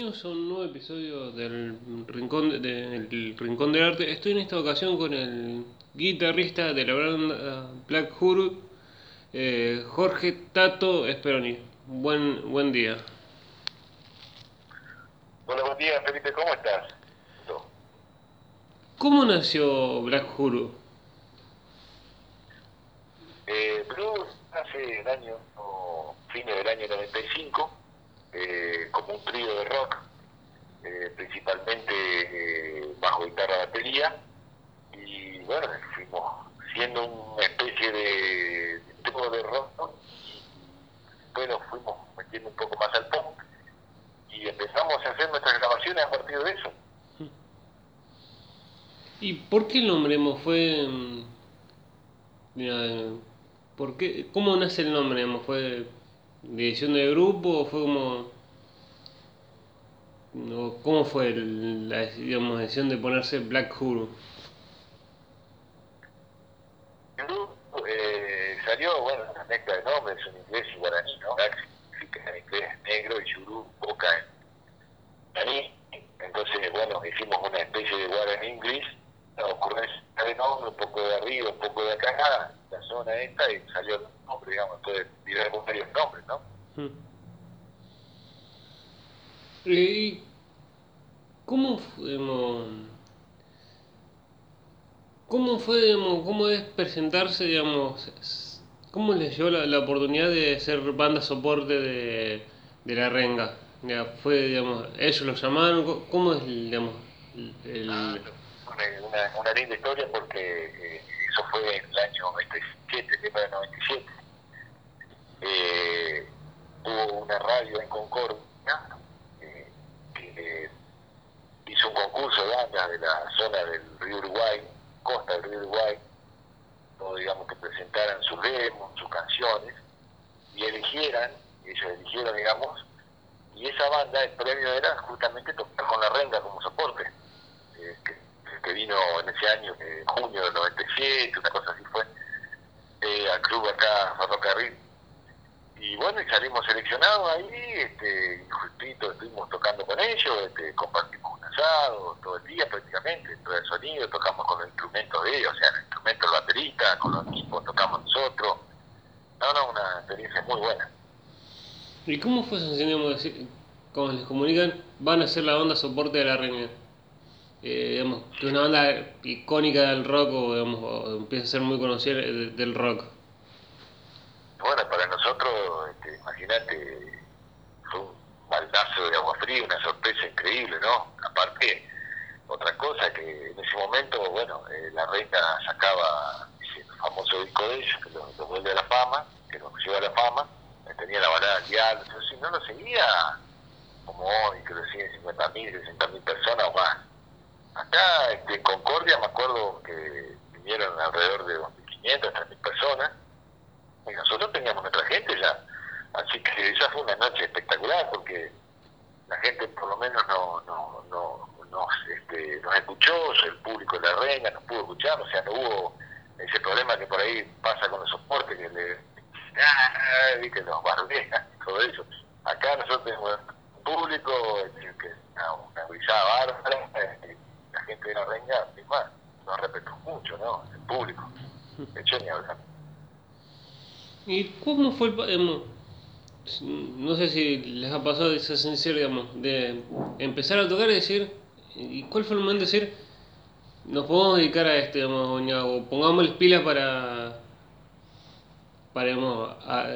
Bienvenidos a un nuevo episodio del Rincón, del Rincón del Arte. Estoy en esta ocasión con el guitarrista de la banda Black Huru, eh, Jorge Tato Esperoni. Buen, buen día. Hola, buen día, Felipe, ¿cómo estás? ¿Cómo nació Black Huru? Eh, Blue hace el año, o fines del año 95, eh, como un trío de rock, eh, principalmente eh, bajo guitarra batería, y bueno, fuimos siendo una especie de trío de rock, ¿no? y bueno, fuimos metiendo un poco más al punk, y empezamos a hacer nuestras grabaciones a partir de eso. ¿Y por qué el nombre mo, fue... mm, Mira, ¿por qué, ¿cómo nace el nombre? mo? ¿Fue decisión de grupo o fue como... ¿Cómo fue el- la digamos, decisión de ponerse Black Huru? Eh, salió, bueno, una mezcla de nombres, un inglés y guaraní, ¿no? Black significa en inglés negro y Yuru boca en guaraní. Entonces, bueno, hicimos una especie de guaraní inglés, una ocurrencia de nombre, un poco de arriba, un poco de acá, la zona esta, y salió el nombre, digamos, entonces tiramos varios nombres, ¿no? Mm. ¿Y cómo fue, digamos, cómo fue, digamos, cómo es presentarse, digamos, cómo les dio la, la oportunidad de ser banda soporte de, de la renga? Ya, fue, digamos, ellos lo llamaron, ¿Cómo- ¿cómo es, digamos, el, el- Una, una, linda historia porque eh, eso fue en el año 97, tema del 97. Eh, hubo una radio en Concordia eh, que hizo un concurso de bandas de la zona del río Uruguay, costa del río Uruguay, digamos que presentaran sus demos, sus canciones, y eligieran, ellos eligieron, digamos, y esa banda, el premio era justamente tocar con la renga como soporte, que, que vino en ese año, en junio del 97, una cosa así fue, eh, al club acá, Ferrocarril. Y bueno, y salimos seleccionados ahí, este, justito estuvimos tocando con ellos, este, compartimos un asado todo el día prácticamente, todo el sonido, tocamos con los instrumentos de ellos, o sea, el instrumento del baterista, con los equipos tocamos nosotros. No, no, una experiencia muy buena. ¿Y cómo fue digamos, cuando les comunican, van a ser la banda soporte de la renga? Eh, digamos, que una banda icónica del rock o, digamos, o empieza a ser muy conocida de- del rock. Bueno, para nosotros, este, imagínate, fue un baldazo de agua fría, una sorpresa increíble, ¿no? Aparte, otra cosa que en ese momento, bueno, eh, la reina sacaba ese famoso disco de ellos, que lo, lo vuelve a la fama, que nos lleva a la fama, que tenía la balada al diablo, si no lo seguía como hoy, que lo siguen 50.000, 60.000 personas o más. Acá este, en Concordia me acuerdo que vinieron alrededor de 2.500, 3.000 personas, y nosotros teníamos nuestra gente ya. Así que esa fue una noche espectacular porque la gente por lo menos no, no, no, nos, este, nos escuchó, el público de la reina nos pudo escuchar, o sea, no hubo ese problema que por ahí pasa con los soportes, que le, ah, los barbean y todo eso. Acá nosotros tenemos un público este, que una, una bárbara, este, la gente de la reina, es más, nos respetó mucho, ¿no? El público. De hecho, ni hablar. ¿Y cómo fue el... digamos, no sé si les ha pasado de ser sincero, digamos, de empezar a tocar y decir, ¿y cuál fue el momento de decir, nos podemos dedicar a esto, digamos, o pongamos las pilas para, para, digamos, a-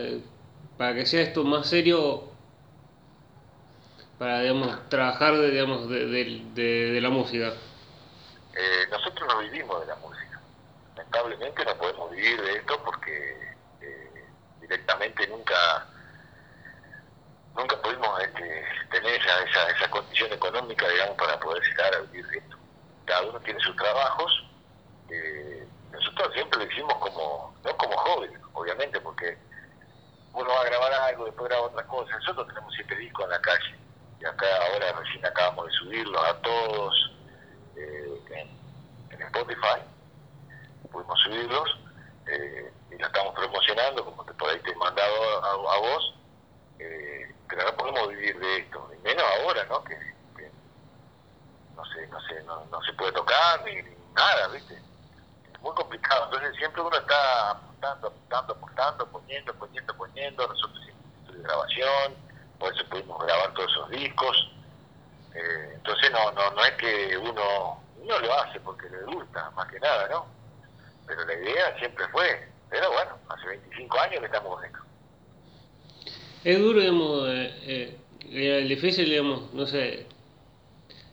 para que sea esto más serio, para, digamos, trabajar, de, digamos, de, de- de- de la música? Eh, nosotros no vivimos de la música. Lamentablemente no podemos vivir de esto porque eh, directamente nunca nunca pudimos este, tener esa, esa, esa condición económica, digamos, para poder llegar a vivir de esto. Cada uno tiene sus trabajos. eh, nosotros siempre lo hicimos como, no como hobby, obviamente, porque uno va a grabar algo, después graba otra cosa. Nosotros tenemos siete discos en la calle. Acá ahora recién acabamos de subirlos a todos eh, en, en Spotify. Pudimos subirlos eh, y lo estamos promocionando, como te, por ahí te he mandado a, vos. Eh, pero no podemos vivir de esto, y menos ahora, ¿no? Que, no sé, no sé, no, no se puede tocar ni, nada, ¿viste? Es muy complicado, entonces siempre uno está apuntando, apuntando, apuntando, poniendo, poniendo, poniendo, nosotros hicimos de grabación, por eso pudimos grabar todos esos discos, eh, entonces no, no, no es que uno, uno lo hace porque le gusta, más que nada, ¿no? Pero la idea siempre fue, pero bueno, hace 25 años que estamos con esto. Es duro, digamos, eh, eh, difícil, digamos, no sé,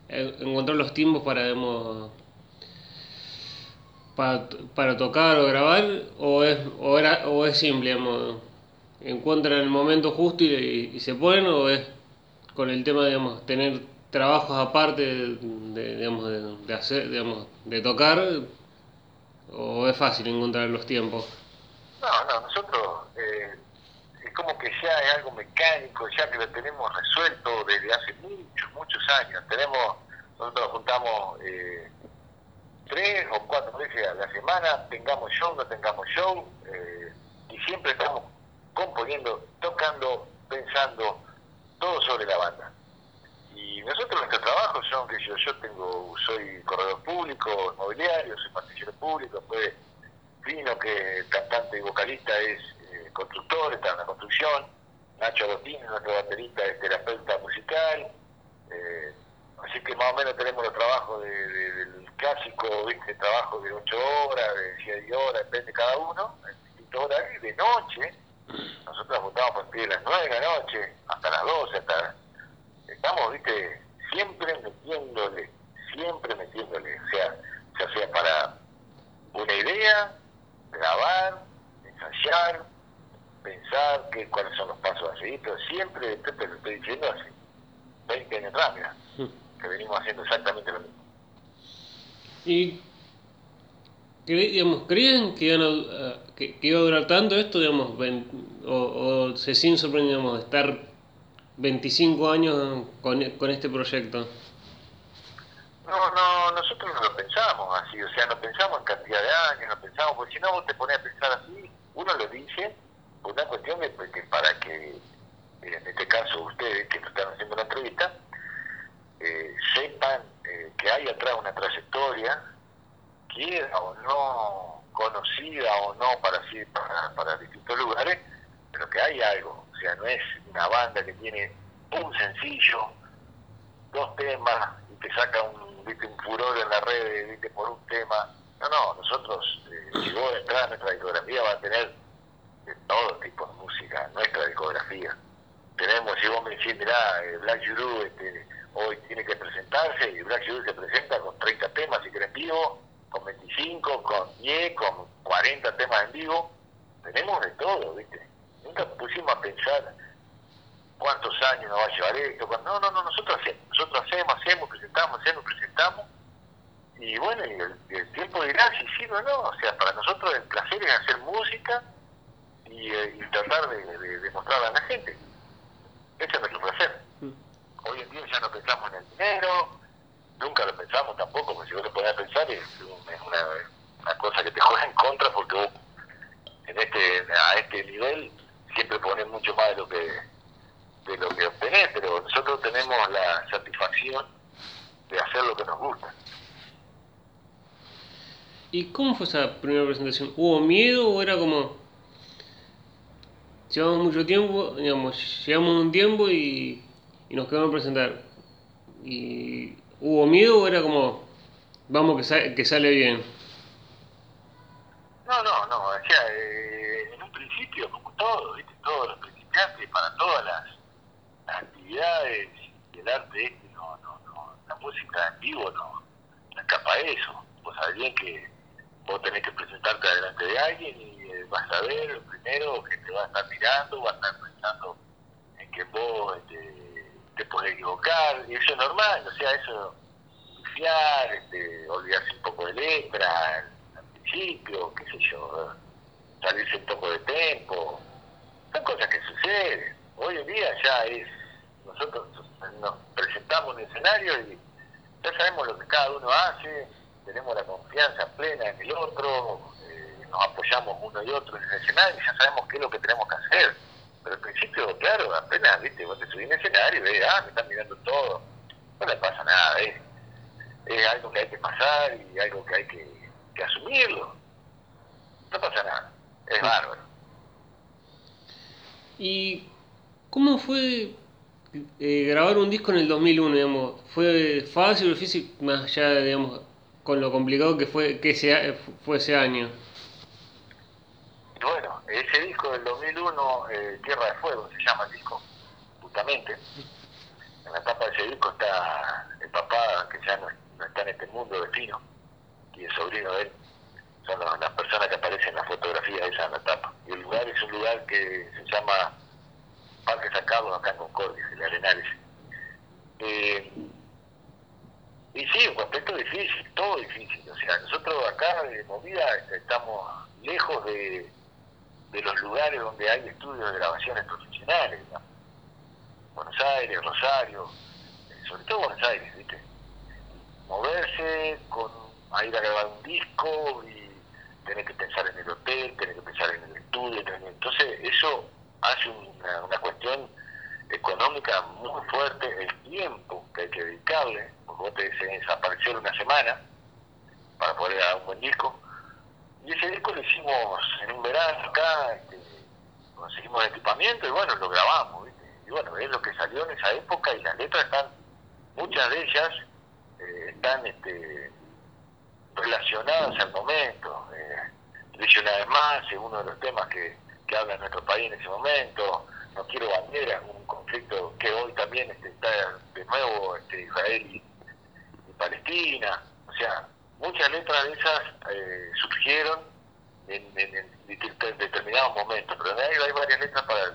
encontrar los tiempos para, digamos, para, para tocar o grabar, o es, o era, o es simple, digamos, encuentran el momento justo y, y, se ponen, o es con el tema, digamos, tener trabajos aparte de, hacer, digamos, de tocar, o es fácil encontrar los tiempos. No, no, nosotros eh, es como que ya es algo mecánico, ya que lo tenemos resuelto desde hace muchos, muchos años. Tenemos, nosotros nos juntamos eh, tres o cuatro veces a la semana, tengamos show, no tengamos show, eh, y siempre estamos componiendo, tocando, pensando todo sobre la banda. Y nosotros nuestros trabajos son que yo, yo tengo, soy corredor público, inmobiliario, soy pastillero público, después Fino, que cantante y vocalista es eh, constructor, está en la construcción, Nacho Agostini, nuestro baterista, es terapeuta musical, eh, así que más o menos tenemos los trabajos de, de, del clásico, ¿viste? trabajo de 8 horas, de 6 horas, depende cada uno, en distintos horarios, de noche, nosotros votamos a partir de las 9 de la noche, hasta las 12, hasta... Estamos, viste, siempre metiéndole, siempre metiéndole, o sea, ya sea para una idea, grabar, ensayar, pensar qué, cuáles son los pasos a seguir, pero siempre, te, te lo estoy diciendo hace 20 años atrás, mira, que venimos haciendo exactamente lo mismo. ¿Y digamos, creían que, iban a, que, que, iba a durar tanto esto, digamos, o, o se sin sorprender, digamos, de estar 25 años con, con este proyecto? No, no, nosotros no lo pensamos así, o sea, no pensamos en cantidad de años, no pensamos, porque si no vos te pones a pensar así, uno lo dice una cuestión de que para que, en este caso ustedes que están haciendo la entrevista, eh, sepan eh, que hay atrás una trayectoria, quiera o no conocida o no para, para, para distintos lugares, pero que hay algo, o sea, no es una banda que tiene un sencillo, dos temas y te saca un, ¿viste, un furor en la red ¿viste, por un tema. No, no, nosotros, eh, si vos entras, nuestra discografía va a tener todo tipo de música, nuestra discografía. Tenemos, si vos me decís, mirá, eh, Black Yuru este, hoy tiene que presentarse y Black Yuru se presenta con 30 temas si querés vivo, con 25, con 10, con 40 temas en vivo. Tenemos de todo, ¿viste? Nunca pusimos a pensar cuántos años nos va a llevar esto. No, no, no, nosotros hacemos, nosotros hacemos, hacemos, presentamos, hacemos, presentamos. Y bueno, y el, el, tiempo dirá si sí o no. O sea, para nosotros el placer es hacer música y, eh, y tratar de, de, de, mostrarla a la gente. Ese es nuestro placer. Mm. Hoy en día ya no pensamos en el dinero, nunca lo pensamos tampoco, porque si vos te podés pensar es una, cosa que te juega en contra porque vos en este, a este nivel siempre pones mucho más de lo que de lo que obtenés, pero nosotros tenemos la satisfacción de hacer lo que nos gusta. ¿Y cómo fue esa primera presentación? ¿Hubo miedo o era como... Llevamos mucho tiempo, digamos, llevamos un tiempo y, y nos quedamos a presentar. ¿Y hubo miedo o era como, vamos que, sa que sale bien? No, no, no, o sea, eh, en un principio, como todo, ¿viste? todos los principiantes, para todas las actividades y el arte este, no, no, no, la música en vivo no, no escapa a eso. Vos sabés que vos tenés que presentarte delante de alguien y eh, vas a ver primero que te va a estar mirando, va a estar pensando en que vos este, te podés equivocar, y eso es normal, o sea, eso, pifiar, este, olvidarse un poco de letra al principio, qué sé yo, salirse un poco de tiempo, son cosas que suceden. Hoy en día ya es nosotros nos presentamos en el escenario y ya sabemos lo que cada uno hace, tenemos la confianza plena en el otro, eh, nos apoyamos uno y otro en el escenario y ya sabemos qué es lo que tenemos que hacer. Pero al principio, claro, apenas, viste, vos te subís en escenario y ves, ah, me están mirando todo. No le pasa nada, ¿eh? Es algo que hay que pasar y algo que hay que, que asumirlo. No pasa nada, es bárbaro. ¿Y cómo fue eh, grabar un disco en el 2001, digamos? ¿Fue fácil o difícil, más allá, digamos, con lo complicado que fue que ese, fue ese año? Bueno, ese disco del 2001, eh, Tierra de Fuego, se llama el disco, justamente. En la tapa de ese disco está el papá, que ya no, está en este mundo de Fino, y el sobrino de él. Son las personas que aparecen en la fotografía esa en la tapa. Y el lugar es un lugar que se llama Parque Sacado, acá en Concordia, en Arenales. Eh, y sí, un contexto difícil, todo difícil. O sea, nosotros acá de movida estamos lejos de, de los lugares donde hay estudios de grabaciones profesionales. Buenos Aires, Rosario, eh, sobre todo Buenos Aires, ¿viste? Moverse con a ir a grabar un disco y tener que pensar en el hotel, tener que pensar en el estudio. Entonces, eso hace una, una cuestión económica muy fuerte, el tiempo que hay que dedicarle, porque vos te desaparecer una semana para poder dar un buen disco. Y ese disco lo hicimos en un verano acá, este, conseguimos equipamiento y bueno, lo grabamos. Y bueno, es lo que salió en esa época y las letras están, muchas de ellas eh, están este, relacionadas al momento. Eh, una vez más, es uno de los temas que, que habla nuestro país en ese momento no quiero banderas, un conflicto que hoy también este, está de nuevo este, Israel y, Palestina, o sea, muchas letras de esas eh, surgieron en, determinados momentos, pero hay, hay varias letras para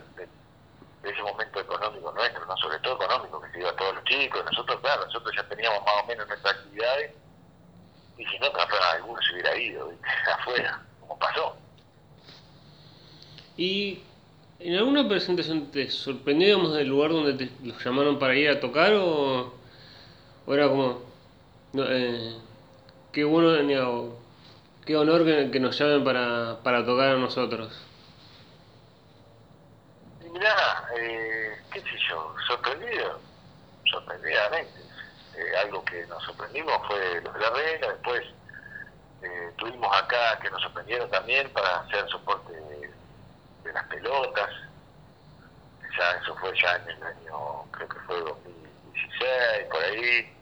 ese momento económico nuestro, no sobre todo económico, que se dio a todos los chicos, nosotros, claro, nosotros ya teníamos más o menos nuestras actividades, y si no, capaz alguno se hubiera ido afuera, como pasó. Y ¿En alguna presentación te sorprendíamos del lugar donde te los llamaron para ir a tocar o, era como eh, qué bueno qué honor que, nos llamen para, para tocar a nosotros? Mirá, eh, qué sé yo, sorprendido, sorprendidamente. Eh, algo que nos sorprendimos fue los de la regla, después eh, tuvimos acá que nos sorprendieron también para hacer soporte de las pelotas. Ya eso fue ya en el año, creo que fue 2016, por ahí.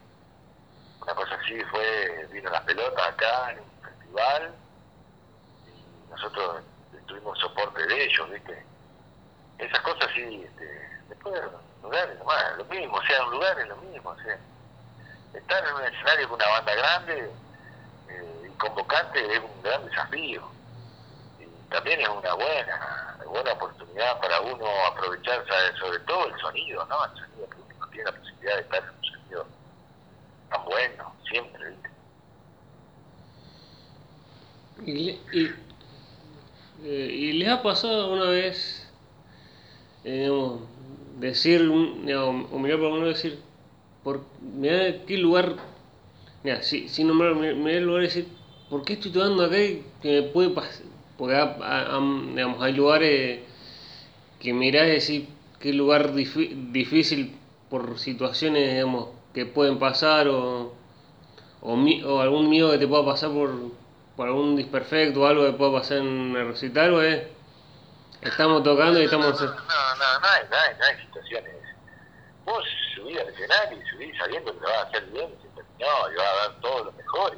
Una cosa así fue, vino las pelotas acá en un festival y nosotros tuvimos soporte de ellos, ¿viste? Esas cosas sí, este, después lugares nomás, lo mismo, o sea, un lugar es lo mismo, o sea, estar en un escenario con una banda grande eh, y convocante es un gran desafío y también es una buena buena oportunidad para uno aprovechar sobre todo el sonido, ¿no? El sonido que uno tiene la posibilidad de estar tan bueno, siempre. ¿Y, y, eh, ¿y les ha pasado una vez, digamos, decir, digamos, o mirar por uno decir, por, mira qué lugar, mira, si, sin nombrar, mira el lugar y decir, ¿por qué estoy tocando acá que me puede pasar? Porque digamos, hay lugares que mirás y decís qué lugar difícil por situaciones digamos, que pueden pasar o, o, algún miedo que te pueda pasar por, por algún disperfecto o algo que pueda pasar en el recital, o es, estamos tocando y estamos... No, no, no, no, hay, no, hay, no hay situaciones. Vos subís al escenario y subís sabiendo que lo vas a hacer bien, no, y vas a dar todo lo mejor.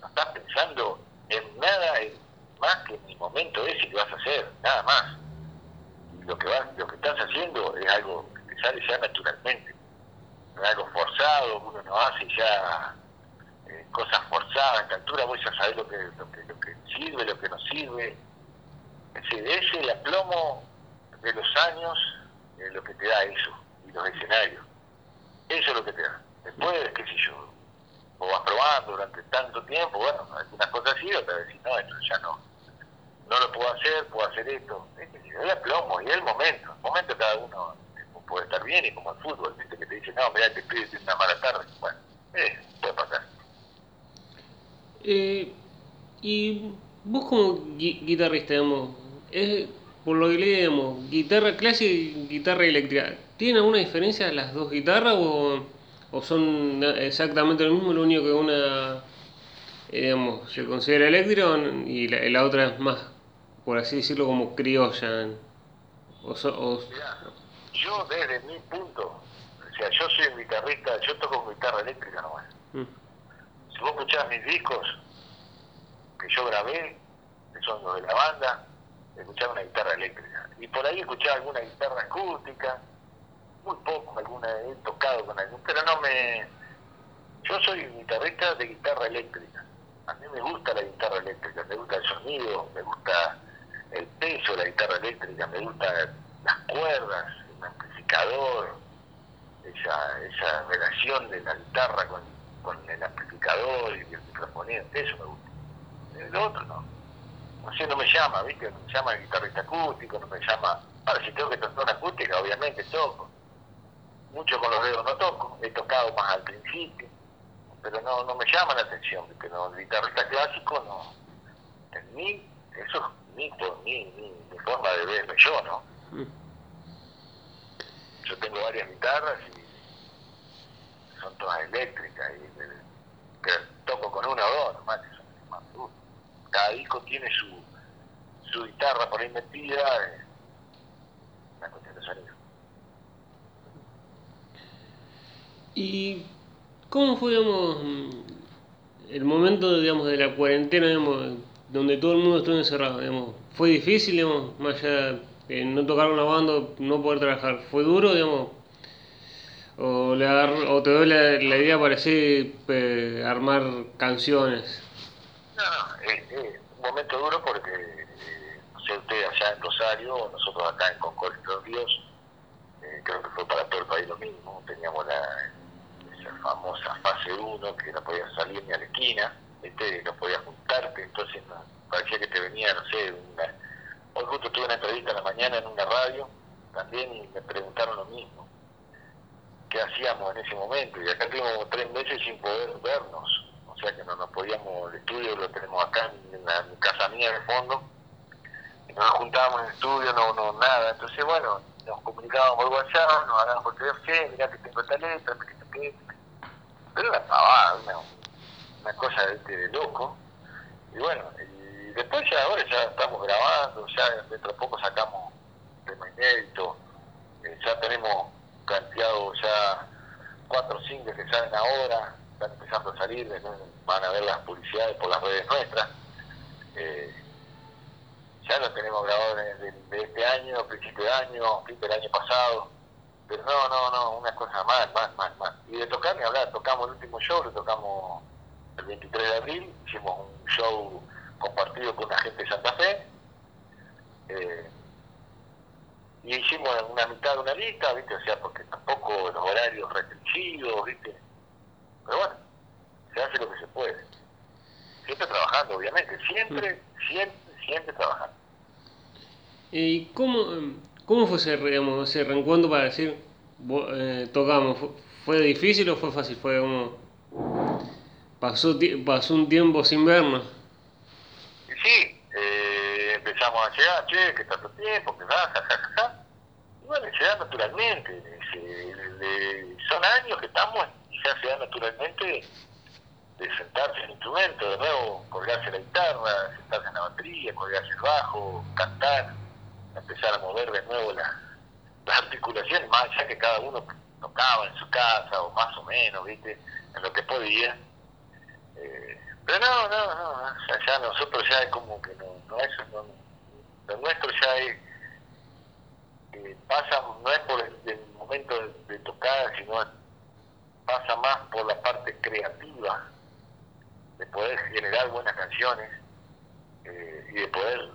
No estás pensando en nada, más que en el momento ese que vas a hacer, nada más. Lo que vas, lo que estás haciendo es algo que sale ya naturalmente, algo forzado, uno no hace ya eh, cosas forzadas, esta altura vos ya sabés lo que, lo que, lo que sirve, lo que no sirve. Es decir, ese el aplomo de los años es lo que te da eso, y los escenarios. Eso es lo que te da. Después, qué sé yo, vos vas probando durante tanto tiempo, bueno, algunas cosas sí, otras veces no, esto ya no no lo puedo hacer, puedo hacer esto. Es el plomo y el momento. El momento cada uno puede estar bien y como el fútbol, ¿viste? que te dice, no, mira, te pides una mala tarde. Bueno, eh, puede pasar. Eh, y vos como guitarrista, digamos, por lo que leemos, guitarra clásica y guitarra eléctrica, ¿tienen alguna diferencia las dos guitarras o, o son exactamente lo mismo, lo único que una eh, digamos, se considera eléctrica y la, la, otra es más, por así decirlo, como criolla? O, o... yo desde mi punto, o sea, yo soy un guitarrista, yo toco guitarra eléctrica nomás. Mm. Si vos escuchás mis discos que yo grabé, que son los de la banda, escuchaba una guitarra eléctrica. Y por ahí escuchaba alguna guitarra acústica, muy poco, alguna he tocado con algún, pero no me... Yo soy un guitarrista de guitarra eléctrica. A mí me gusta la guitarra eléctrica, me gusta el sonido, me gusta el peso de la guitarra eléctrica, me gustan las cuerdas, esa, esa relación de la guitarra con, con el amplificador y el micrófono, eso me gusta. El otro no no sé, no me llama, ¿viste? No me llama el guitarrista acústico, no me llama... Ahora, si tengo que tocar una acústica, obviamente toco. Mucho con los dedos no toco, he tocado más al principio, pero no, no me llama la atención, ¿viste? No, el guitarrista clásico no... En mí, eso es mi, mi, forma de verme yo, ¿no? Mm. Yo tengo varias guitarras y son todas eléctricas y, toco con una o dos nomás, cada disco tiene su, su guitarra por ahí metida, eh, una cuestión de sonido. ¿Y cómo fue, el momento, digamos, de la cuarentena, digamos, donde todo el mundo estuvo encerrado, digamos? ¿Fue difícil, digamos, más allá de no tocar una banda, no poder trabajar? ¿Fue duro, digamos? ¿O, le o te doy la, idea para así eh, armar canciones? No, es, un momento duro porque, eh, no sé, usted allá en Rosario, nosotros acá en Concord los Ríos, eh, creo que fue para todo el país lo mismo, teníamos la, esa famosa fase 1 que no podías salir ni a la esquina, este, no podías juntarte, entonces parecía que te venía, no sé, una, hoy justo tuve una entrevista en la mañana en una radio también y me preguntaron lo mismo, qué hacíamos en ese momento, y acá tuvimos tres meses sin poder vernos, o sea que no nos podíamos, el estudio lo tenemos acá en, la, casa mía de fondo, y no nos juntábamos en el estudio, no, no, nada, entonces bueno, nos comunicábamos por WhatsApp, nos hablábamos por teléfono, mirá que tengo esta letra, que pero era pavada, una, una cosa de, de loco, y bueno, después ya ahora ya estamos grabando, ya dentro de poco sacamos tema inédito, eh, ya tenemos planteado ya cuatro singles que salen ahora, están empezando a salir, van a ver las publicidades por las redes nuestras. Eh, ya lo tenemos grabado de, este año, principio de año, fin del año pasado. Pero no, no, no, una cosa más, más, más, más. Y de tocar ni hablar, tocamos el último show, lo tocamos el 23 de abril, hicimos un show compartido con una gente de Santa Fe. Eh, y hicimos una mitad de una lista, ¿viste? O sea, porque tampoco los horarios restringidos, ¿viste? Pero bueno, se hace lo que se puede. Siempre trabajando, obviamente, siempre, siempre, siempre trabajando. ¿Y cómo, cómo fue ese, digamos, ese reencuentro para decir, eh, tocamos? ¿Fue difícil o fue fácil? Fue como... Pasó, pasó un tiempo sin vernos. Sí, eh, empezamos a llegar, che, que tanto tiempo, que va, ja, Y bueno, se da naturalmente. son años que estamos ya se da naturalmente de sentarse en el instrumento, de nuevo colgarse la guitarra, sentarse en la batería, colgarse el bajo, cantar, empezar a mover de nuevo las articulaciones, más allá que cada uno tocaba en su casa o más o menos, ¿viste? En lo que podía. Eh, pero no, no, no, ya nosotros ya es como que no, no eso, no, lo nuestro ya es, eh, pasa, no es por el, momento de, tocar, sino pasa más por la parte creativa, de poder generar buenas canciones eh, y de poder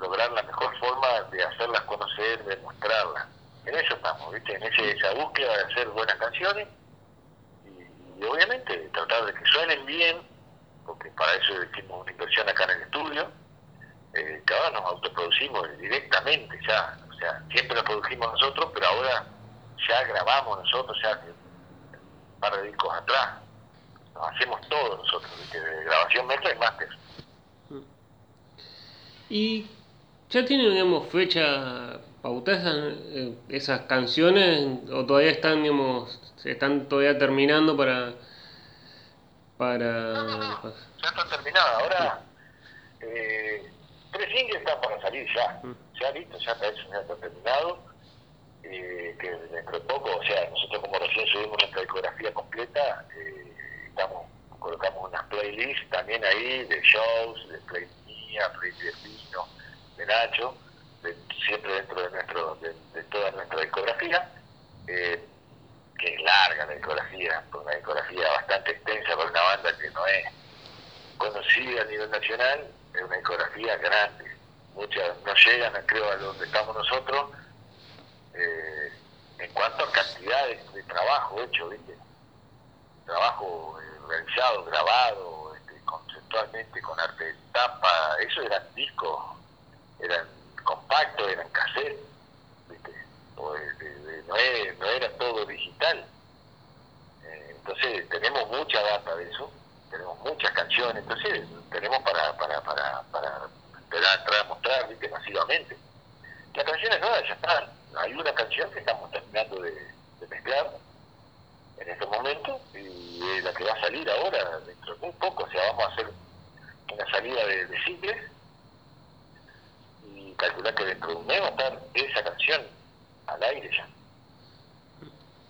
lograr la mejor forma de hacerlas conocer, de mostrarlas. En eso estamos, ¿viste? En esa búsqueda de hacer buenas canciones y, obviamente tratar de que suenen bien, porque para eso hicimos una inversión acá en el estudio, eh, que ahora nos autoproducimos directamente ya, o sea, siempre lo produjimos nosotros, pero ahora ya grabamos nosotros, ya par de discos atrás. Lo hacemos todo nosotros, de grabación, mezcla y máster. ¿Y ¿Ya tienen, digamos, fecha pautada eh, esas canciones o todavía están, digamos, están todavía terminando para... para... No, no, no, ya están terminadas. Ahora, eh, tres singles están para salir ya. Mm. Ya listo, ya está eso, ya está terminado. Eh, que dentro de poco, o sea, nosotros como recién subimos nuestra discografía completa, eh, estamos colocamos unas playlists también ahí de shows, de play mía, play de Pino, de Nacho, de- siempre dentro de nuestro de, de toda nuestra discografía, eh, es larga la discografía, una discografía bastante extensa para una banda que no es conocida a nivel nacional, es una discografía grande. Muchas no llegan, creo, a donde estamos nosotros, eh, en cuanto a cantidad de, de trabajo hecho, ¿viste? Trabajo eh, realizado, grabado, este, conceptualmente, con arte de tapa, eso eran discos, eran compactos, eran cassettes, ¿viste? No, es- no era todo digital. Eh, entonces tenemos mucha data de eso, tenemos muchas canciones, entonces tenemos para, para, para, para empezar entrar a mostrar ¿viste? masivamente. Las canciones nuevas ya están, hay una canción que estamos terminando de, mezclar en este momento y es la que va a salir ahora dentro de muy poco, o sea, vamos a hacer una salida de, de singles y calcular que dentro de un mes va a estar esa canción al aire ya.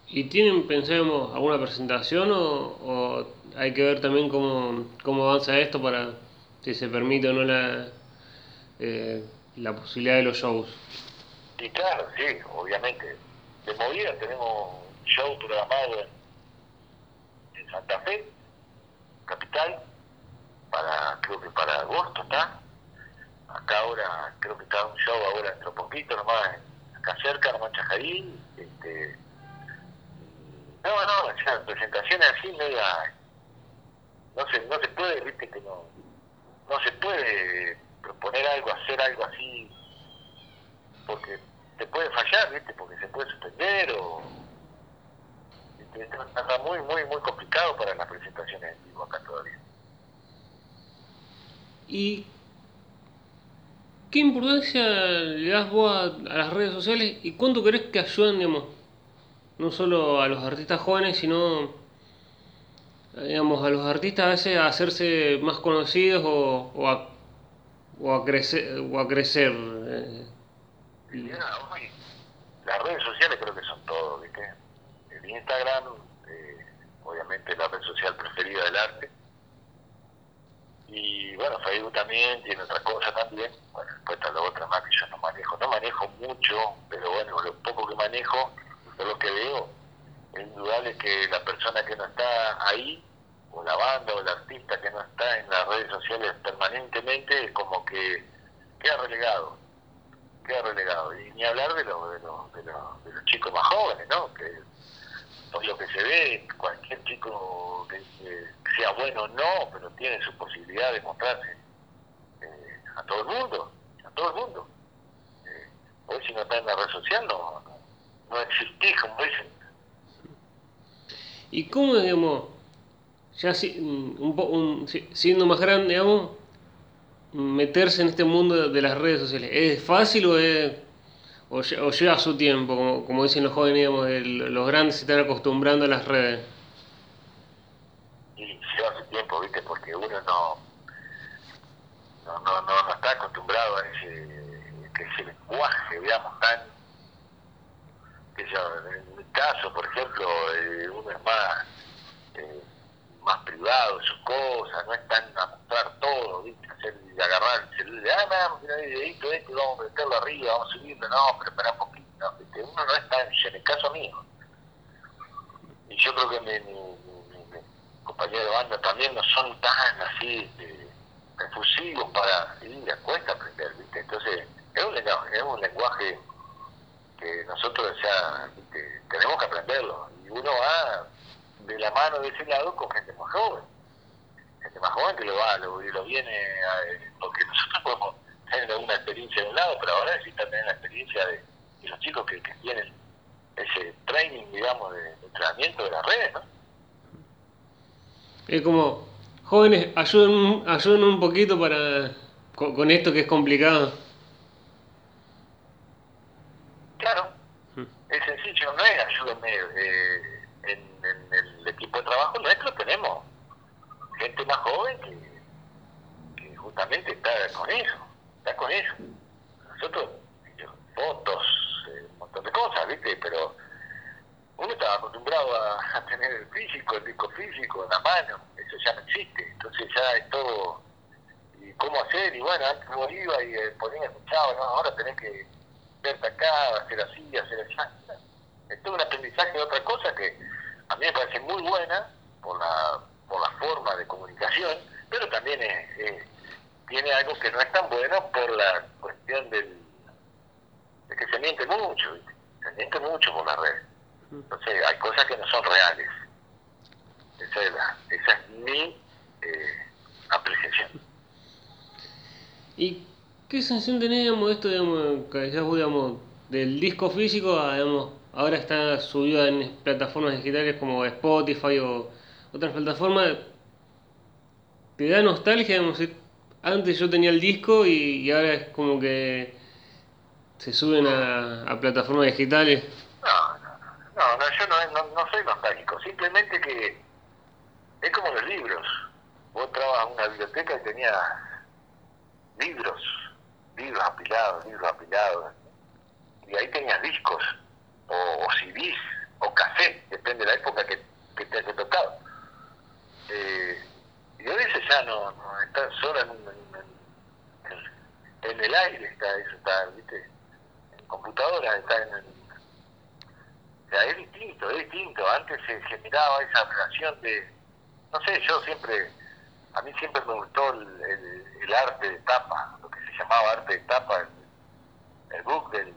¿Y tienen, pensemos, alguna presentación o, o hay que ver también cómo, cómo avanza esto para si se permite o no la, eh, la posibilidad de los shows? Y claro, sí, obviamente. De movida tenemos un show programado en, en Santa Fe, capital, para creo que para agosto está. Acá ahora creo que está un show ahora dentro de poquito nomás, en- acá cerca, en Chajarí. Este, no, no, o presentaciones así media... No se, no se puede, viste que no... No se puede proponer algo, hacer algo así porque te puede fallar, ¿viste? Porque se puede suspender o... Está muy, muy, muy complicado para las presentaciones en vivo acá todavía. ¿Y qué importancia le das vos a, las redes sociales y cuánto crees que ayudan, digamos, no solo a los artistas jóvenes, sino, digamos, a los artistas a veces a hacerse más conocidos o, a, o a crecer? O a crecer eh, las redes sociales creo que son todo, ¿viste? El Instagram, eh, obviamente la red social preferida del arte. Y bueno, Facebook también tiene otra cosa también. Bueno, después está la otra más que yo no manejo. No manejo mucho, pero bueno, lo poco que manejo, de lo que veo, es indudable que la persona que no está ahí, o la banda o el artista que no está en las redes sociales permanentemente, es como que queda relegado queda relegado. Y ni hablar de, los de, los de, los de los chicos más jóvenes, ¿no? Que lo que se ve, cualquier chico que, que sea bueno o no, pero tiene su posibilidad de mostrarse eh, a todo el mundo, a todo el mundo. Eh, hoy si no está en la red social no, no, existís, como dicen. ¿Y cómo, digamos, ya si- un, po- un- si- siendo más grande, digamos, meterse en este mundo de las redes sociales? ¿Es fácil o, es, o, o lleva su tiempo? Como, como dicen los jóvenes, digamos, los grandes se están acostumbrando a las redes. y lleva su tiempo, ¿viste? Porque uno no no, no, no, está acostumbrado a ese, que ese lenguaje, digamos, tan... Que yo, en mi caso, por ejemplo, eh, uno es más, más privado sus cosas, no es tan a mostrar todo, ¿viste? Hacer, agarrar el celular, ah, vamos, mira el videito este, vamos a meterlo arriba, vamos a subirlo, no, pero espera un poquito. ¿viste? Uno no es tan, en el caso mío, y yo creo que mi, mi, mi- mi- compañero de banda también no son tan así este, efusivos para y les cuesta aprender ¿viste? entonces es un es un lenguaje que nosotros ¿viste? tenemos que aprenderlo y uno va de la mano de ese lado con gente más joven. Gente más joven que lo va, lo, lo viene, a, eh, porque nosotros podemos tener alguna experiencia de un lado, pero ahora sí también la experiencia de, los chicos que, tienen ese training, digamos, de, entrenamiento de las redes, ¿no? Es como, jóvenes, ayuden, ayuden un poquito para con, esto que es complicado. Claro, mm. es sencillo, no es ayúdame. Eh, trabajo nuestro tenemos gente más joven que, justamente está con eso, está con eso. Nosotros, fotos, eh, un montón de cosas, ¿viste? Pero uno estaba acostumbrado a, tener el físico, el disco físico la mano, eso ya no existe, entonces ya es todo, y cómo hacer, y bueno, antes uno iba y eh, ponía, ¿no? ahora tenés que verte acá, hacer así, hacer allá. Es un aprendizaje de otra cosa que a mí me parece muy buena por la, por la forma de comunicación, pero también es, es, tiene algo que no es tan bueno por la cuestión del, de que se miente mucho, se miente mucho por las redes. Entonces hay cosas que no son reales. Esa es, la, esa es mi eh, apreciación. ¿Y qué sensación tenés, digamos, esto, digamos, que digamos, del disco físico a, digamos, ahora está subido en plataformas digitales como Spotify o otras plataformas? ¿Te da nostalgia, digamos, antes yo tenía el disco y, ahora es como que se suben a, plataformas digitales? No, no, no, no yo no, no, no soy nostálgico, simplemente que es como los libros. Vos entrabas a una biblioteca y tenías libros, libros apilados, libros apilados, y ahí tenías discos, o, o o cassette, depende de la época que, que te haya tocado. Eh, y a veces ya no, no está solo en, en, en, el aire, está eso, está, ¿viste? En computadora, está en el. O sea, es distinto, es distinto. Antes se generaba esa relación de. No sé, yo siempre a mí siempre me gustó el, el, el, arte de tapa, lo que se llamaba arte de tapa, el, el book del,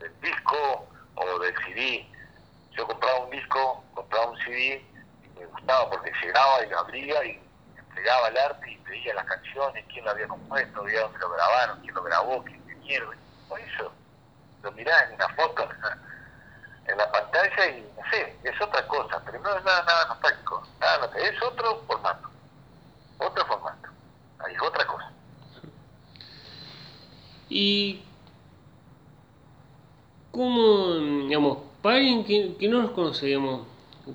del, disco o del CD. Yo compraba un disco, compraba un CD y me gustaba porque llegaba y lo abría y entregaba el arte y veía las canciones, quién lo había compuesto, veía dónde lo grabaron, quién lo grabó, quién quién Por eso, lo mirás en una foto en la pantalla y no sé, es otra cosa, pero no es nada, nada nostálgico, nada, es otro formato otro formato, ahí es otra cosa. Y cómo, para alguien que, que no nos conoce, digamos,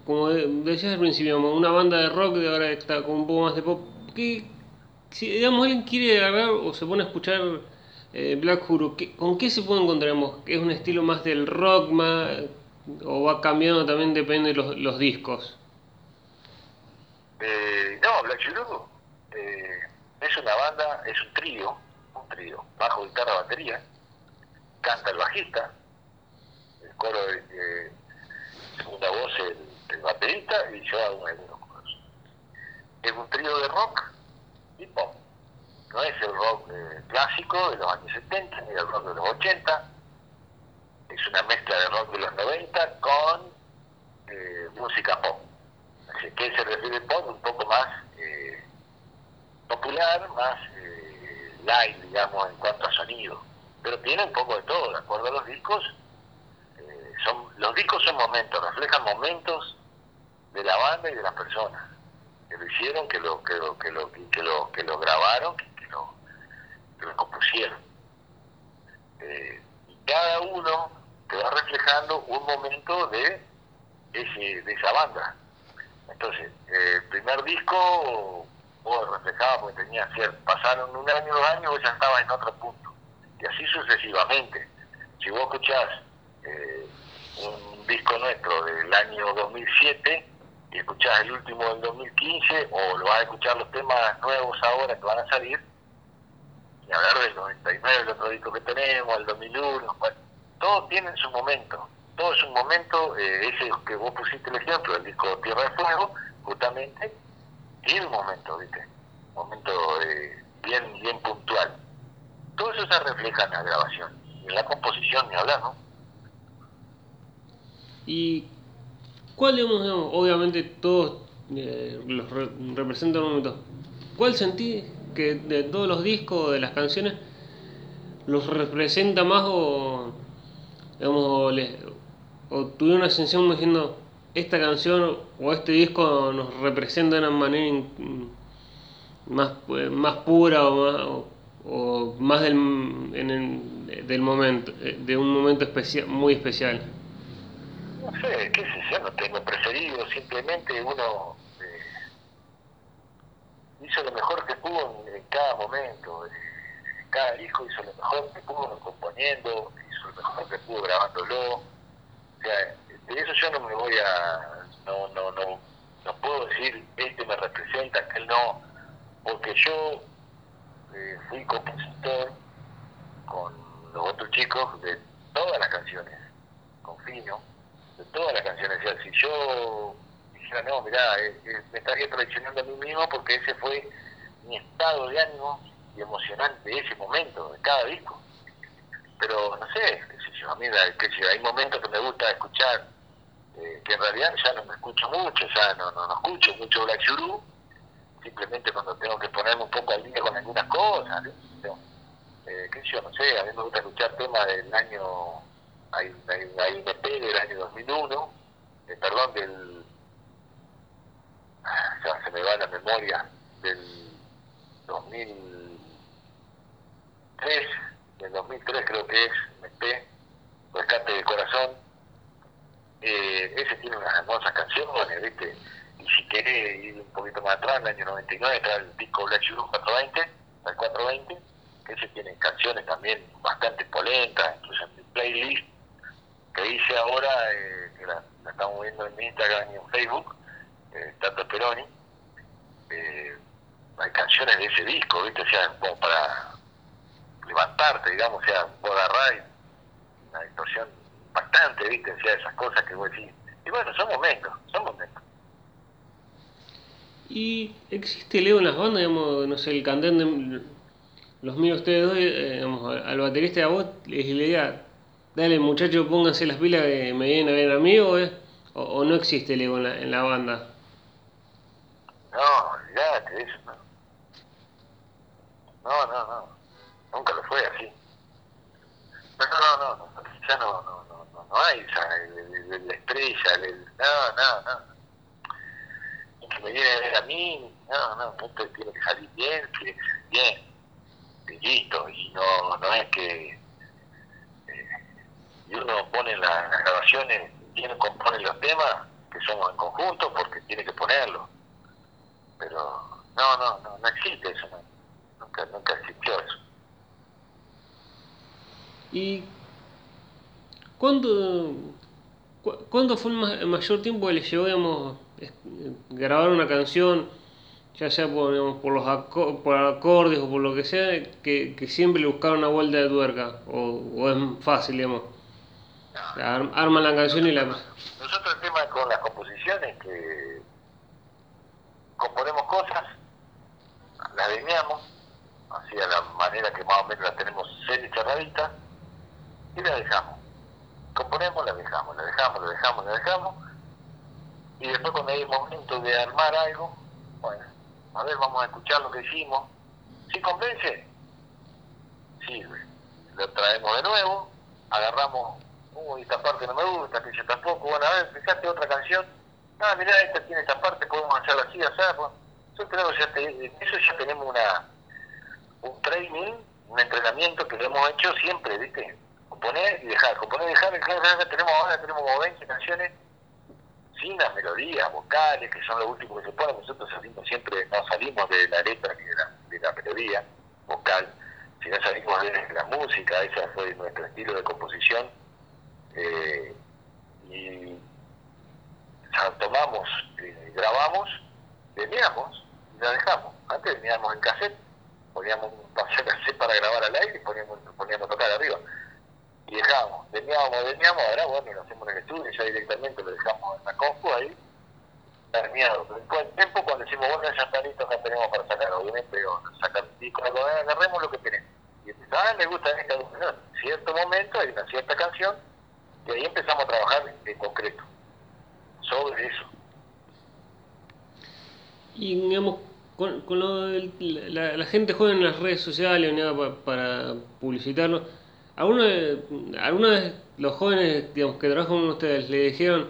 como decías al principio, una banda de rock de ahora está con un poco más de pop, que si digamos alguien quiere agarrar o se pone a escuchar eh, Black Huru, ¿con qué se puede encontrar? ¿Es un estilo más del rock más, o va cambiando también depende de los, los discos? Eh, no, Black Huru eh, es una banda, es un trío, un trío, bajo, guitarra, batería, canta el bajista, coro de, de segunda voz el, el, baterista y yo hago algunos coros. Es un trío de rock y pop. No es el rock eh, clásico de los años 70 ni el rock de los 80, es una mezcla de rock de los 90 con eh, música pop. Así que se refiere pop un poco más eh, popular, más eh, light, digamos, en cuanto a sonido. Pero tiene un poco de todo, de acuerdo a los discos. Eh, son Los discos son momentos, reflejan momentos de la banda y de las personas que lo hicieron, que lo, que lo, que lo, que lo, que lo grabaron, que, lo, que lo compusieron. Eh, y cada uno te va reflejando un momento de, ese, de esa banda. Entonces, el primer disco vos reflejaba porque tenía cierto, pasaron un año, dos años, vos ya estabas en otro punto. Y así sucesivamente. Si vos escuchás eh, un disco nuestro del año 2007 y escuchás el último del 2015 o lo vas a escuchar los temas nuevos ahora que van a salir, y hablar del 99, el otro disco que tenemos, el 2001, bueno, todos tienen su momento. Todo es un momento, eh, ese que vos pusiste el ejemplo, el disco Tierra de Fuego, justamente, tiene un momento, ¿viste? Un momento eh, bien, bien puntual. Todo eso se refleja en la grabación, en la composición, ni hablar, ¿no? ¿Y cuál, digamos, obviamente todos eh, los re representan un momento, cuál sentí que de todos los discos, de las canciones, los representa más o, digamos, o, les, o tuvieron una sensación diciendo, esta canción o este disco nos representa de una manera más, más pura o más, o, más del, del momento, de un momento especial, muy especial? No sé, qué sé yo, no tengo preferido, simplemente uno eh, hizo lo mejor que pudo en, cada momento, cada disco hizo lo mejor que pudo componiendo, hizo lo mejor que pudo grabándolo, o sea, de eso yo no me voy a, no, no, no, no puedo decir, este me representa, aquel no, porque yo eh, fui compositor con los otros chicos de todas las canciones, con Fino, todas las canciones. Yo dijera, no, mirá, eh, eh, me estaría traicionando a mí mismo porque ese fue mi estado de ánimo y emocional de ese momento, de cada disco. Pero no sé, yo, a mí hay momentos que me gusta escuchar, eh, que en realidad ya no me escucho mucho, ya no, no, escucho mucho Black Shuru, simplemente cuando tengo que ponerme un poco al día con algunas cosas. Eh, qué sé yo, no sé, a mí me gusta escuchar temas del año hay, hay, hay un EP del año 2001, eh, perdón, del, ya se me va la memoria, del 2003, del 2003 creo que es, un EP, Rescate del Corazón, eh, ese tiene unas hermosas canciones, ¿viste? Y si querés ir un poquito más atrás, el año 99, está el disco Black Sugar 420, el 420, que ese tiene canciones también bastante polentas, incluso en mi playlist que hice ahora, eh, que la, estamos viendo en Instagram y en Facebook, eh, tanto Peroni, eh, hay canciones de ese disco, ¿viste? O sea, como para levantarte, digamos, o sea, vos agarrás una distorsión bastante, ¿viste? O sea, esas cosas que vos decís. Y bueno, son momentos, son momentos. ¿Y existe Leo en las bandas, digamos, no sé, el cantante, los míos ustedes dos, eh, digamos, al baterista de a vos, les le dale muchachos, pónganse las pilas que me vienen a ver a mí o, o, no existe el en la, en la banda? No, olvídate eso, no. No, no, no. Nunca lo fue así. No, no, no, no. Ya no, no, no, no, no hay esa, la estrella, el, no, no, no. Que me viene a ver a mí, no, no, esto tiene que salir bien, que, bien, y y no, no es que uno pone las, grabaciones, tiene, compone los temas, que somos en conjunto, porque tiene que ponerlo. Pero no, no, no, no existe eso, nunca, nunca existió eso. ¿Y cuándo, cuándo fue el mayor tiempo que le llevó, digamos, grabar una canción, ya sea por, por los acordes o por lo que sea, que, que siempre le buscaron una vuelta de tuerca? ¿O, o es fácil, digamos? Arma la canción y la... Nosotros el tema con las composiciones que componemos cosas, las lineamos, así a la manera que más o menos las tenemos y cerraditas, y las dejamos. Componemos, las dejamos, las dejamos, las dejamos, las dejamos, y después cuando hay momento de armar algo, bueno, a ver, vamos a escuchar lo que hicimos. ¿Sí convence? Sirve. Lo traemos de nuevo, agarramos uy, esta parte no me gusta, que yo tampoco, bueno, a ver, fíjate otra canción, ah, mirá, esta tiene esta parte, podemos hacerla así, hacerlo. Yo creo que ya eso ya tenemos una un training, un entrenamiento que lo hemos hecho siempre, ¿viste? Componer y dejar, componer y dejar, dejar, tenemos ahora, tenemos como 20 canciones sin las melodías, vocales, que son lo último que se ponen, nosotros salimos siempre, no salimos de la letra ni de la, de la melodía vocal, sino salimos de la música, ese fue nuestro estilo de composición eh, y tomamos, eh, grabamos, veníamos y la dejamos. Antes veníamos en cassette, poníamos un cassette para grabar al aire y poníamos, poníamos tocar arriba. Y dejábamos, veníamos, veníamos, ahora bueno, lo hacemos en el estudio, ya directamente lo dejamos en la compu ahí, terminado. Después del tiempo, cuando decimos, bueno, ya está listo, ya tenemos para sacar, obviamente, sacar un disco, agarremos lo que tenemos. Y ah, me gusta esta canción. En cierto momento hay una cierta canción y ahí empezamos a trabajar en concreto sobre eso. Y digamos, con, con lo de la, gente joven en las redes sociales para, para publicitarlo, ¿alguna, ¿alguna los jóvenes digamos, que trabajan con ustedes le dijeron,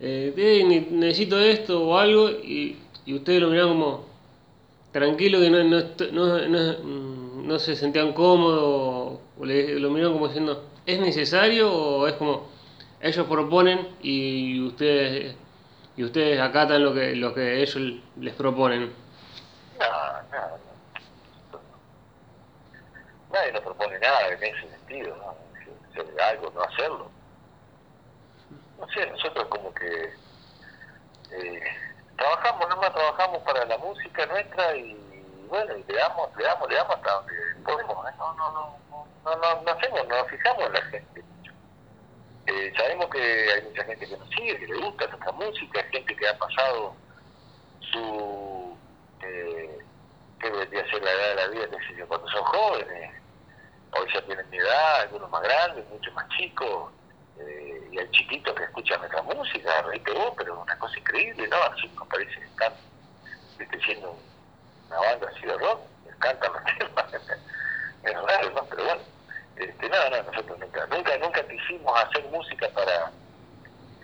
eh, necesito esto o algo, y, y ustedes lo miraban como tranquilo, que no, no, no, no, no se sentían cómodos, o le, lo miraban como diciendo, ¿es necesario o es como, ellos proponen y ustedes y ustedes acatan lo que lo que ellos les proponen. No, no, no. Nadie nos propone nada en ese sentido, ¿no? Algo, no hacerlo. No sé, nosotros como que eh, trabajamos, nomás trabajamos para la música nuestra y bueno, y le damos, le damos, le damos hasta donde ¿eh? no, no, no, no, no, hacemos, no nos fijamos en la gente. Eh, sabemos que hay mucha gente que nos sigue, que le gusta nuestra música, gente que ha pasado su, eh, que vendría ser la edad de la vida, que cuando son jóvenes, hoy ya tienen mi edad, algunos más grandes, muchos más chicos, eh, y hay chiquitos que escuchan nuestra música, reíte vos, pero una cosa increíble, ¿no? Así nos parece que están siendo una banda así de rock, me encantan los temas, es raro. Pero bueno, este, no, no, nosotros nunca, nunca, nunca quisimos hacer música para,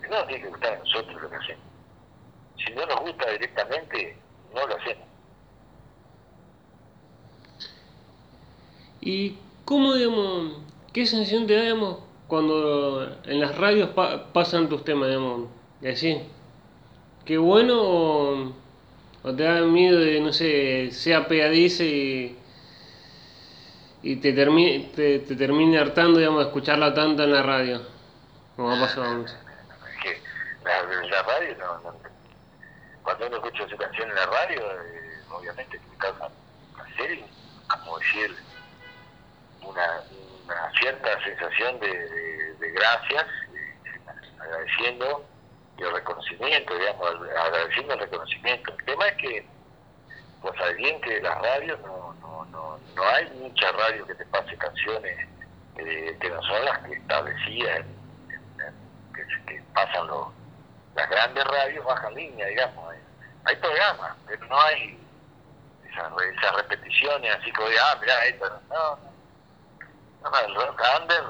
no nos tiene que gustar a nosotros lo que hacemos. Si no nos gusta directamente, no lo hacemos. ¿Y cómo, digamos, qué sensación te da, digamos, cuando en las radios pasan tus temas, digamos, así? ¿Qué bueno o, te da miedo de, no sé, sea pegadiza y, y te, termine, te, te termine hartando, digamos, de escucharla tanto en la radio? Como ha pasado mucho. La, la radio, no, no, cuando uno escucha su canción en la radio, eh, obviamente me causa una serie, como decir, una, una cierta sensación de, de, de gracias, agradeciendo y el reconocimiento, digamos, agradeciendo el reconocimiento. El tema es que, pues al bien que las radios no, no, no, no hay mucha radio que te pase canciones eh, que no son las que establecían, que, pasan los, las grandes radios bajan línea, digamos. Hay programas, pero no hay esas, esas repeticiones así que ah, mirá, esto, no, no no, el rock under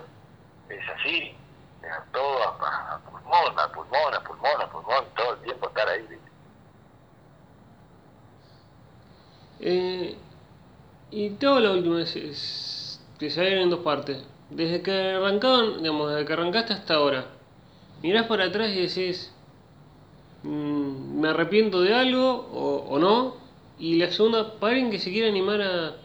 es así, todo a, a, pulmón, a pulmón, a pulmón, a pulmón, todo el tiempo estar ahí. Eh, y todo lo último es, es que se en dos partes. Desde que arrancaron, digamos, desde que arrancaste hasta ahora, mirás para atrás y decís, mmm, me arrepiento de algo o, o no. Y la segunda, alguien que se quiera animar a,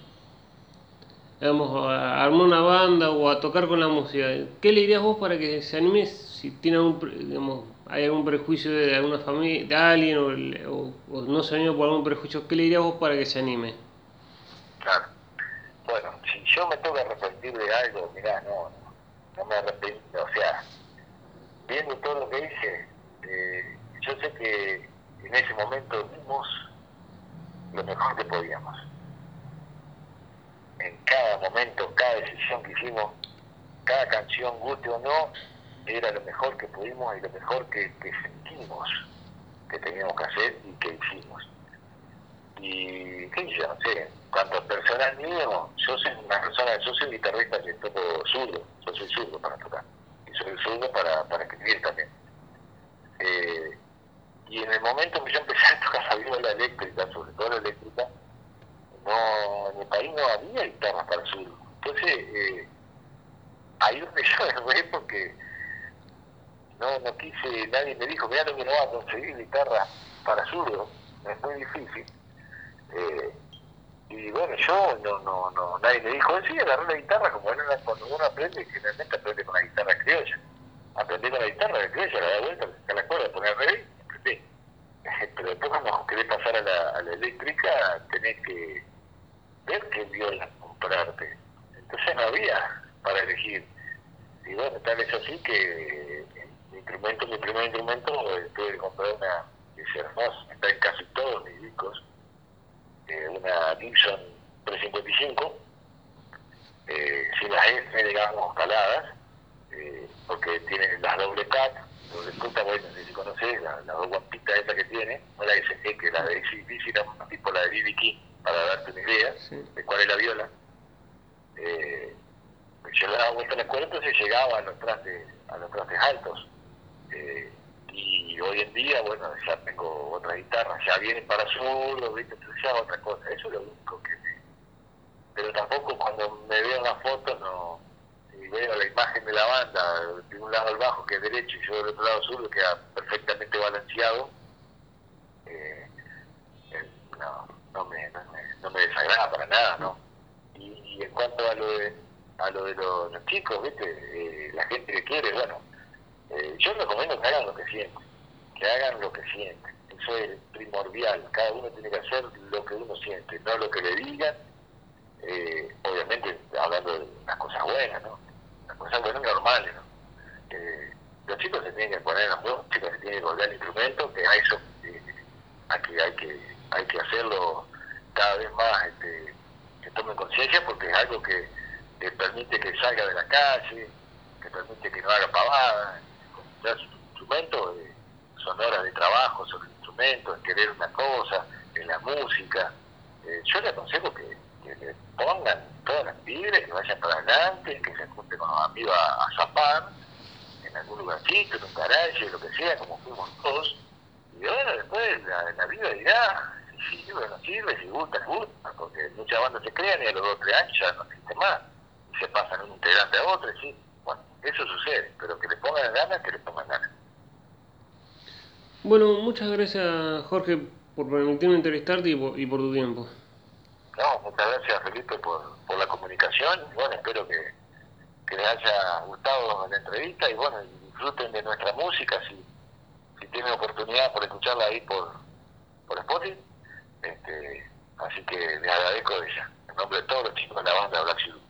digamos, a armar una banda o a tocar con la música, ¿qué le dirías vos para que se anime si tiene algún, digamos, hay algún prejuicio de alguna familia, de alguien o, o, o no se anima por algún prejuicio, ¿qué le dirías vos para que se anime? Claro. Bueno, si yo me que arrepentir de algo, mirá, no, no me arrepiento, o sea, viendo todo lo que hice, eh, yo sé que en ese momento dimos lo mejor que podíamos en cada momento, cada decisión que hicimos, cada canción, guste o no, era lo mejor que pudimos y lo mejor que, que sentimos que teníamos que hacer y que hicimos. Y qué yo, no sé, cuanto personal mío, yo soy una persona, yo soy guitarrista que toco zurdo, yo soy zurdo para tocar, y soy zurdo para, para escribir también. Eh, y en el momento que yo empecé a tocar la viola eléctrica, sobre todo la eléctrica, no, en el país no había guitarras para zurdo. Entonces, eh, ahí donde yo erré porque no, no quise, nadie me dijo, mira, que no va a conseguir guitarra para zurdo, es muy difícil. Eh, y bueno, yo no, no, no, nadie me dijo, sí, agarré la guitarra, como era cuando uno aprende, generalmente aprende con la guitarra criolla. Aprendí con la guitarra la criolla, la da vuelta, a la cuerda, poner revés, aprendí. Pero después cuando querés pasar a la, a la eléctrica, tenés que ver qué viola comprarte. Entonces no había para elegir. Y bueno, tal es así que mi instrumento, mi primer instrumento, eh, tuve que comprar una es hermosa, está en casi todos mis discos, eh, una Gibson 355, eh, sin las F, digamos, caladas, eh, porque tiene las doble cat, doble puta, bueno, no sé si conoces, la, la dos guampitas esa que tiene, no la SG, que la de ACDC, era tipo la de B.B. King para darte una idea sí. de cuál es la viola. Eh, yo le daba vuelta a la escuela, entonces llegaba a los trastes, a los trastes altos. Eh, y hoy en día, bueno, ya tengo otra guitarra, ya viene para solo, ¿viste? entonces ya otra cosa. Eso es lo único que me... Pero tampoco cuando me veo en las fotos, no... y veo la imagen de la banda, de un lado el bajo que es derecho y yo del otro lado sur, que queda perfectamente balanceado, eh, eh, no, no, me, no, me, desagrada para nada, ¿no? Y, en cuanto a lo de, a lo de los, chicos, ¿viste? Eh, la gente que quiere, bueno, yo recomiendo que hagan lo que sienten, que hagan lo que sienten, eso es primordial, cada uno tiene que hacer lo que uno siente, no lo que le digan, obviamente hablando de las cosas buenas, ¿no? cosas buenas normales, ¿no? los chicos se tienen que poner en los chicos se tienen que colgar el instrumento, que a eso eh, aquí hay que hay que hacerlo cada vez más este, que tomen conciencia porque es algo que, permite que salga de la calle, que permite que no haga pavada, ya sus instrumentos eh, son horas de trabajo sobre el instrumento, en querer una cosa, en la música. Eh, yo le aconsejo que, le pongan todas las pibres, que vayan para adelante, que se junten con los amigos a, zapar en algún lugarcito, en un garaje, lo que sea, como fuimos todos. Y bueno, después la, vida dirá sirve no sirve, si gusta, gusta, porque muchas bandas se crean y a los dos o tres años ya no existe más. Y se pasan un integrante a otro, y sí. Bueno, eso sucede, pero que le pongan ganas, que le pongan ganas. Bueno, muchas gracias Jorge por permitirme entrevistarte y por, y por tu tiempo. No, muchas gracias Felipe por, por la comunicación. Bueno, espero que, que les haya gustado la entrevista y bueno, disfruten de nuestra música si, si tienen oportunidad por escucharla ahí por, por Spotify. Este, así que les agradezco de ella, en nombre de todos los chicos de la banda Black Shield.